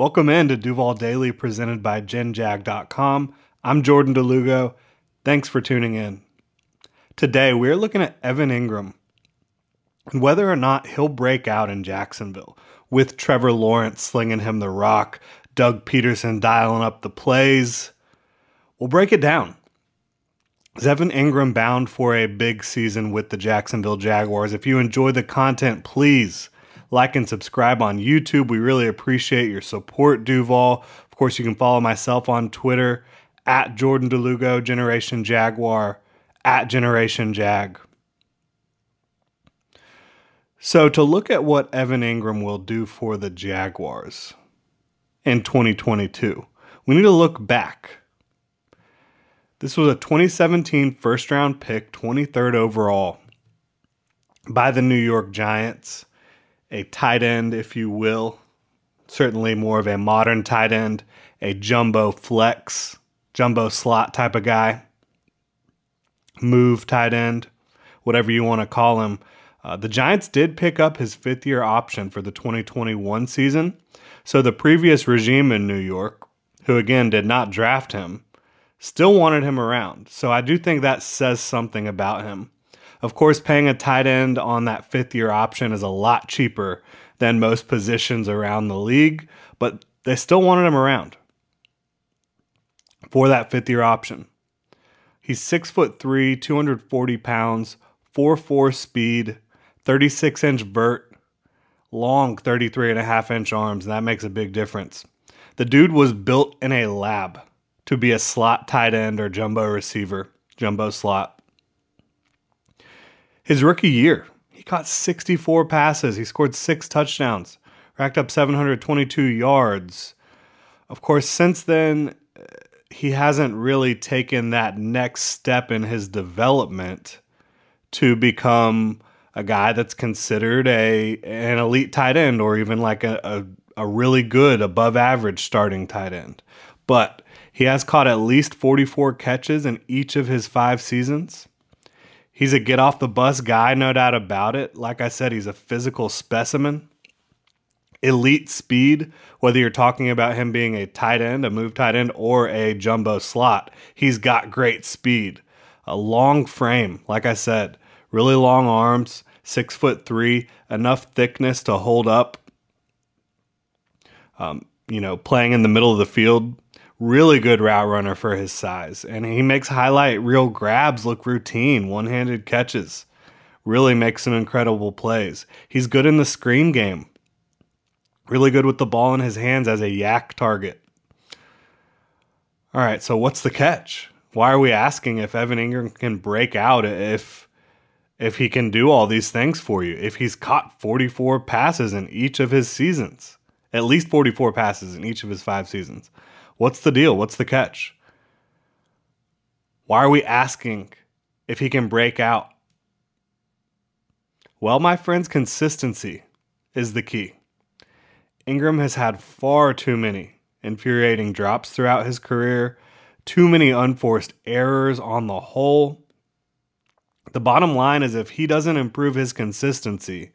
Welcome in to Duval Daily presented by GenJag.com. I'm Jordan DeLugo. Thanks for tuning in. Today we're looking at Evan Engram and whether or not he'll break out in Jacksonville with Trevor Lawrence slinging him the rock, Doug Pederson dialing up the plays. We'll break it down. Is Evan Engram bound for a big season with the Jacksonville Jaguars? If you enjoy the content, please like and subscribe on YouTube. We really appreciate your support, Duval. Of course, you can follow myself on Twitter at Jordan DeLugo, Generation Jaguar, at Generation Jag. So, to look at what Evan Engram will do for the Jaguars in 2022, we need to look back. This was a 2017 first round pick, 23rd overall by the New York Giants a tight end, if you will. Certainly more of a modern tight end, a jumbo flex, jumbo slot type of guy, move tight end, whatever you want to call him. Uh, the Giants did pick up his fifth year option for the 2021 season. So the previous regime in New York, who again did not draft him, still wanted him around. So I do think that says something about him. Of course, paying a tight end on that fifth year option is a lot cheaper than most positions around the league, but they still wanted him around for that fifth year option. He's six foot three, 240 pounds, 4'4 speed, 36 inch vert, long 33 and a half inch arms, and that makes a big difference. The dude was built in a lab to be a slot tight end or jumbo receiver, jumbo slot. His rookie year, he caught 64 passes. He scored six touchdowns, racked up 722 yards. Of course, since then, uh, he hasn't really taken that next step in his development to become a guy that's considered a an elite tight end or even like a, a, a really good above average starting tight end. But he has caught at least 44 catches in each of his five seasons. He's a get off the bus guy, no doubt about it. Like I said, he's a physical specimen. Elite speed, whether you're talking about him being a tight end, a move tight end, or a jumbo slot, he's got great speed. A long frame, like I said, really long arms, six foot three, enough thickness to hold up. Um, you know, playing in the middle of the field, really good route runner for his size. And he makes highlight real grabs look routine, one handed catches. Really makes some incredible plays. He's good in the screen game. Really good with the ball in his hands as a YAC target. All right, so what's the catch? Why are we asking if Evan Engram can break out if if he can do all these things for you? If he's caught 44 passes in each of his seasons, at least 44 passes in each of his 5 seasons. What's the deal? What's the catch? Why are we asking if he can break out? Well, my friends, consistency is the key. Engram has had far too many infuriating drops throughout his career, too many unforced errors on the whole. The bottom line is if he doesn't improve his consistency,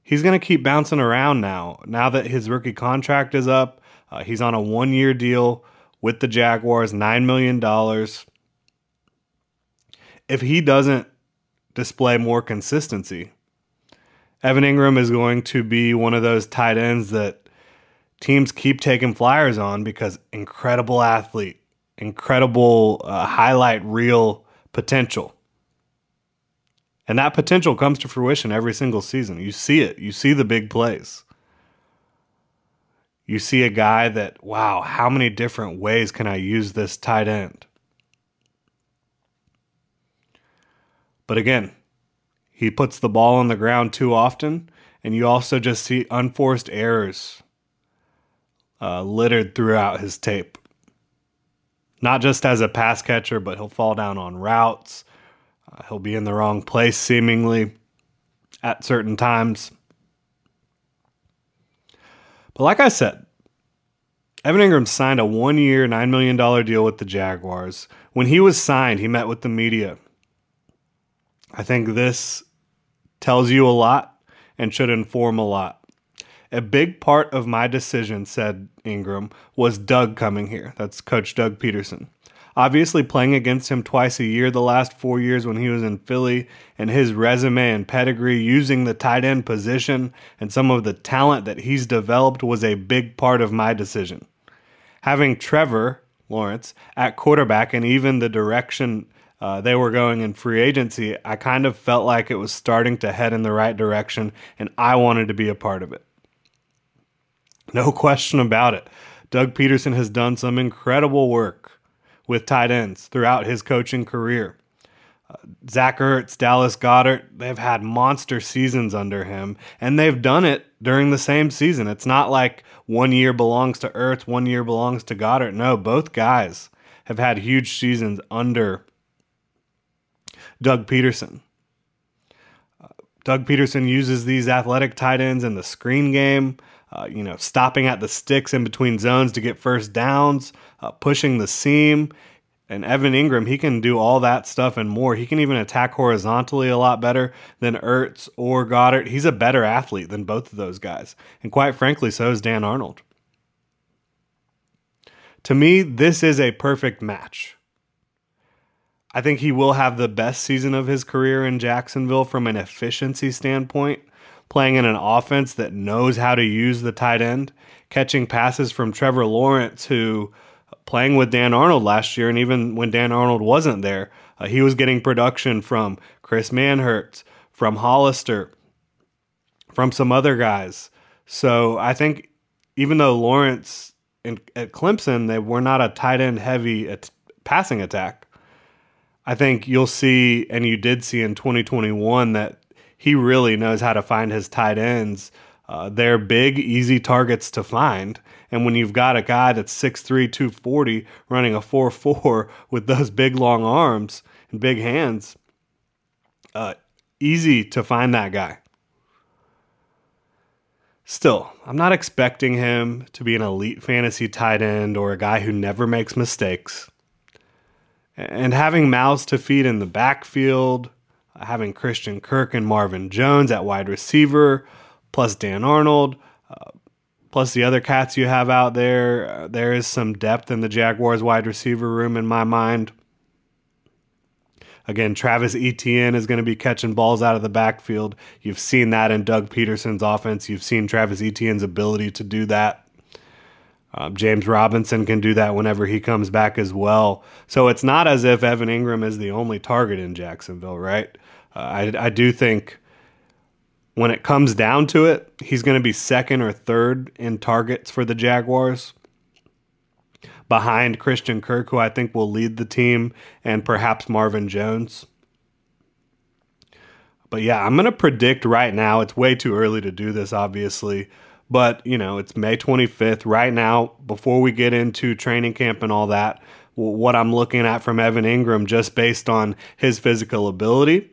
he's going to keep bouncing around now. Now that his rookie contract is up, uh, he's on a one year deal with the Jaguars, $9 million. If he doesn't display more consistency, Evan Engram is going to be one of those tight ends that teams keep taking flyers on because incredible athlete, incredible uh, highlight reel potential. And that potential comes to fruition every single season. You see it, you see the big plays you see a guy that, wow, how many different ways can I use this tight end? But again, he puts the ball on the ground too often, and you also just see unforced errors uh, littered throughout his tape. Not just as a pass catcher, but he'll fall down on routes. Uh, he'll be in the wrong place seemingly at certain times. Like I said, Evan Engram signed a one year, $9 million deal with the Jaguars. When he was signed, he met with the media. I think this tells you a lot and should inform a lot. A big part of my decision, said Engram, was Doug coming here. That's Coach Doug Pederson. Obviously, playing against him twice a year the last four years when he was in Philly, and his resume and pedigree using the tight end position and some of the talent that he's developed was a big part of my decision. Having Trevor Lawrence at quarterback and even the direction uh, they were going in free agency, I kind of felt like it was starting to head in the right direction, and I wanted to be a part of it. No question about it. Doug Pederson has done some incredible work with tight ends throughout his coaching career. Uh, Zach Ertz, Dallas Goedert, they've had monster seasons under him, and they've done it during the same season. It's not like one year belongs to Ertz, one year belongs to Goedert. No, both guys have had huge seasons under Doug Pederson. Uh, Doug Pederson uses these athletic tight ends in the screen game, uh, you know, stopping at the sticks in between zones to get first downs, uh, pushing the seam. And Evan Engram, he can do all that stuff and more. He can even attack horizontally a lot better than Ertz or Goedert. He's a better athlete than both of those guys. And quite frankly, so is Dan Arnold. To me, this is a perfect match. I think he will have the best season of his career in Jacksonville from an efficiency standpoint, playing in an offense that knows how to use the tight end, catching passes from Trevor Lawrence, who playing with Dan Arnold last year, and even when Dan Arnold wasn't there, uh, he was getting production from Chris Manhertz, from Hollister, from some other guys. So I think even though Lawrence in, at Clemson, they were not a tight end heavy at passing attack. I think you'll see, and you did see in 2021, that he really knows how to find his tight ends. Uh, they're big, easy targets to find. And when you've got a guy that's 6'3, 240 running a 4 4 with those big, long arms and big hands, uh, easy to find that guy. Still, I'm not expecting him to be an elite fantasy tight end or a guy who never makes mistakes. And having mouths to feed in the backfield, having Christian Kirk and Marvin Jones at wide receiver, plus Dan Arnold, uh, plus the other cats you have out there, uh, there is some depth in the Jaguars wide receiver room in my mind. Again, Travis Etienne is going to be catching balls out of the backfield. You've seen that in Doug Pederson's offense. You've seen Travis Etienne's ability to do that. Um, James Robinson can do that whenever he comes back as well. So it's not as if Evan Engram is the only target in Jacksonville, right? Uh, I, I do think when it comes down to it, he's going to be second or third in targets for the Jaguars behind Christian Kirk, who I think will lead the team, and perhaps Marvin Jones. But yeah, I'm going to predict right now. It's way too early to do this, obviously. But, you know, it's May 25th. Right now, before we get into training camp and all that, what I'm looking at from Evan Engram just based on his physical ability,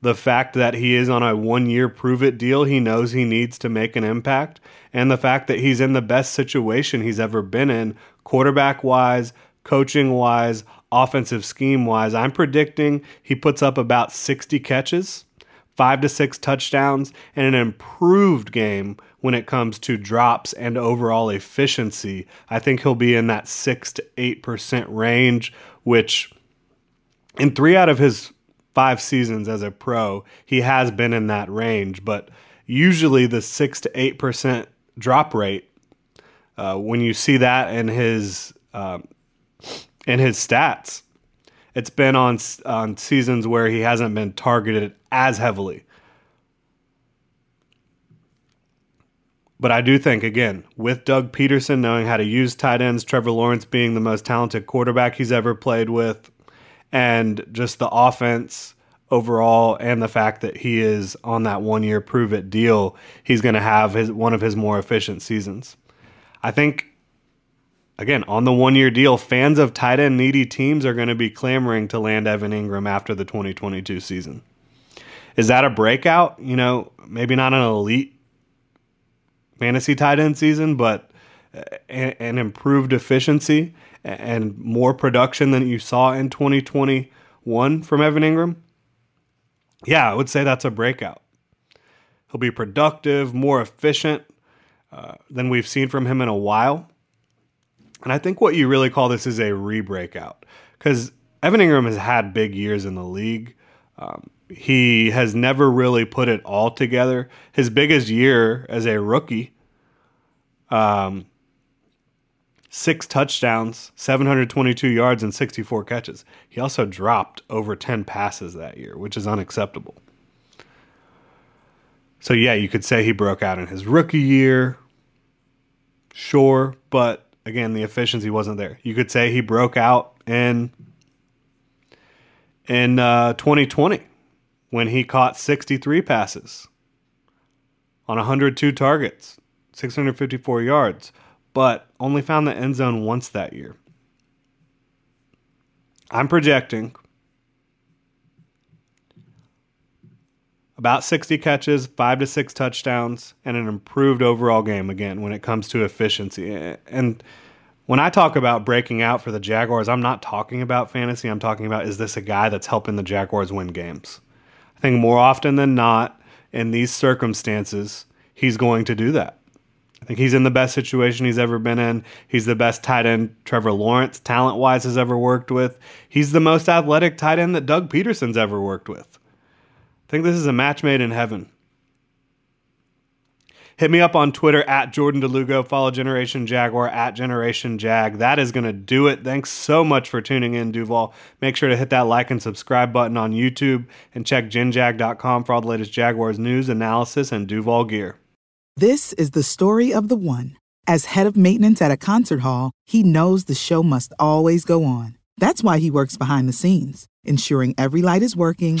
the fact that he is on a one year prove it deal, he knows he needs to make an impact, and the fact that he's in the best situation he's ever been in quarterback wise, coaching wise, offensive scheme wise. I'm predicting he puts up about 60 catches, five to six touchdowns, and an improved game when it comes to drops and overall efficiency. I think he'll be in that 6 to 8% range, which in three out of his five seasons as a pro, he has been in that range. But usually the 6 to 8% drop rate uh, when you see that in his um, in his stats, it's been on on seasons where he hasn't been targeted as heavily. But I do think, again, with Doug Pederson knowing how to use tight ends, Trevor Lawrence being the most talented quarterback he's ever played with, and just the offense overall, and the fact that he is on that one year prove it deal, he's going to have his one of his more efficient seasons. I think again, on the one year deal, fans of tight end needy teams are going to be clamoring to land Evan Engram after the 2022 season. Is that a breakout? You know, maybe not an elite fantasy tight end season, but an improved efficiency and more production than you saw in 2021 from Evan Engram? Yeah, I would say that's a breakout. He'll be productive, more efficient uh, than we've seen from him in a while. And I think what you really call this is a re breakout because Evan Engram has had big years in the league. Um, he has never really put it all together. His biggest year as a rookie, um, six touchdowns, 722 yards, and 64 catches. He also dropped over 10 passes that year, which is unacceptable. So, yeah, you could say he broke out in his rookie year. Sure, but again, the efficiency wasn't there. You could say he broke out in in uh, 2020 when he caught 63 passes on 102 targets, 654 yards, but only found the end zone once that year. I'm projecting about 60 catches, five to six touchdowns, and an improved overall game again when it comes to efficiency. And when I talk about breaking out for the Jaguars, I'm not talking about fantasy. I'm talking about is this a guy that's helping the Jaguars win games? I think more often than not, in these circumstances, he's going to do that. I think he's in the best situation he's ever been in. He's the best tight end Trevor Lawrence, talent wise, has ever worked with. He's the most athletic tight end that Doug Pederson's ever worked with. I think this is a match made in heaven. Hit me up on Twitter at Jordan DeLugo. Follow Generation Jaguar at Generation Jag. That is going to do it. Thanks so much for tuning in, Duval. Make sure to hit that like and subscribe button on YouTube and check genjag.com for all the latest Jaguars news, analysis, and Duval gear. This is the story of the one. As head of maintenance at a concert hall, he knows the show must always go on. That's why he works behind the scenes, ensuring every light is working,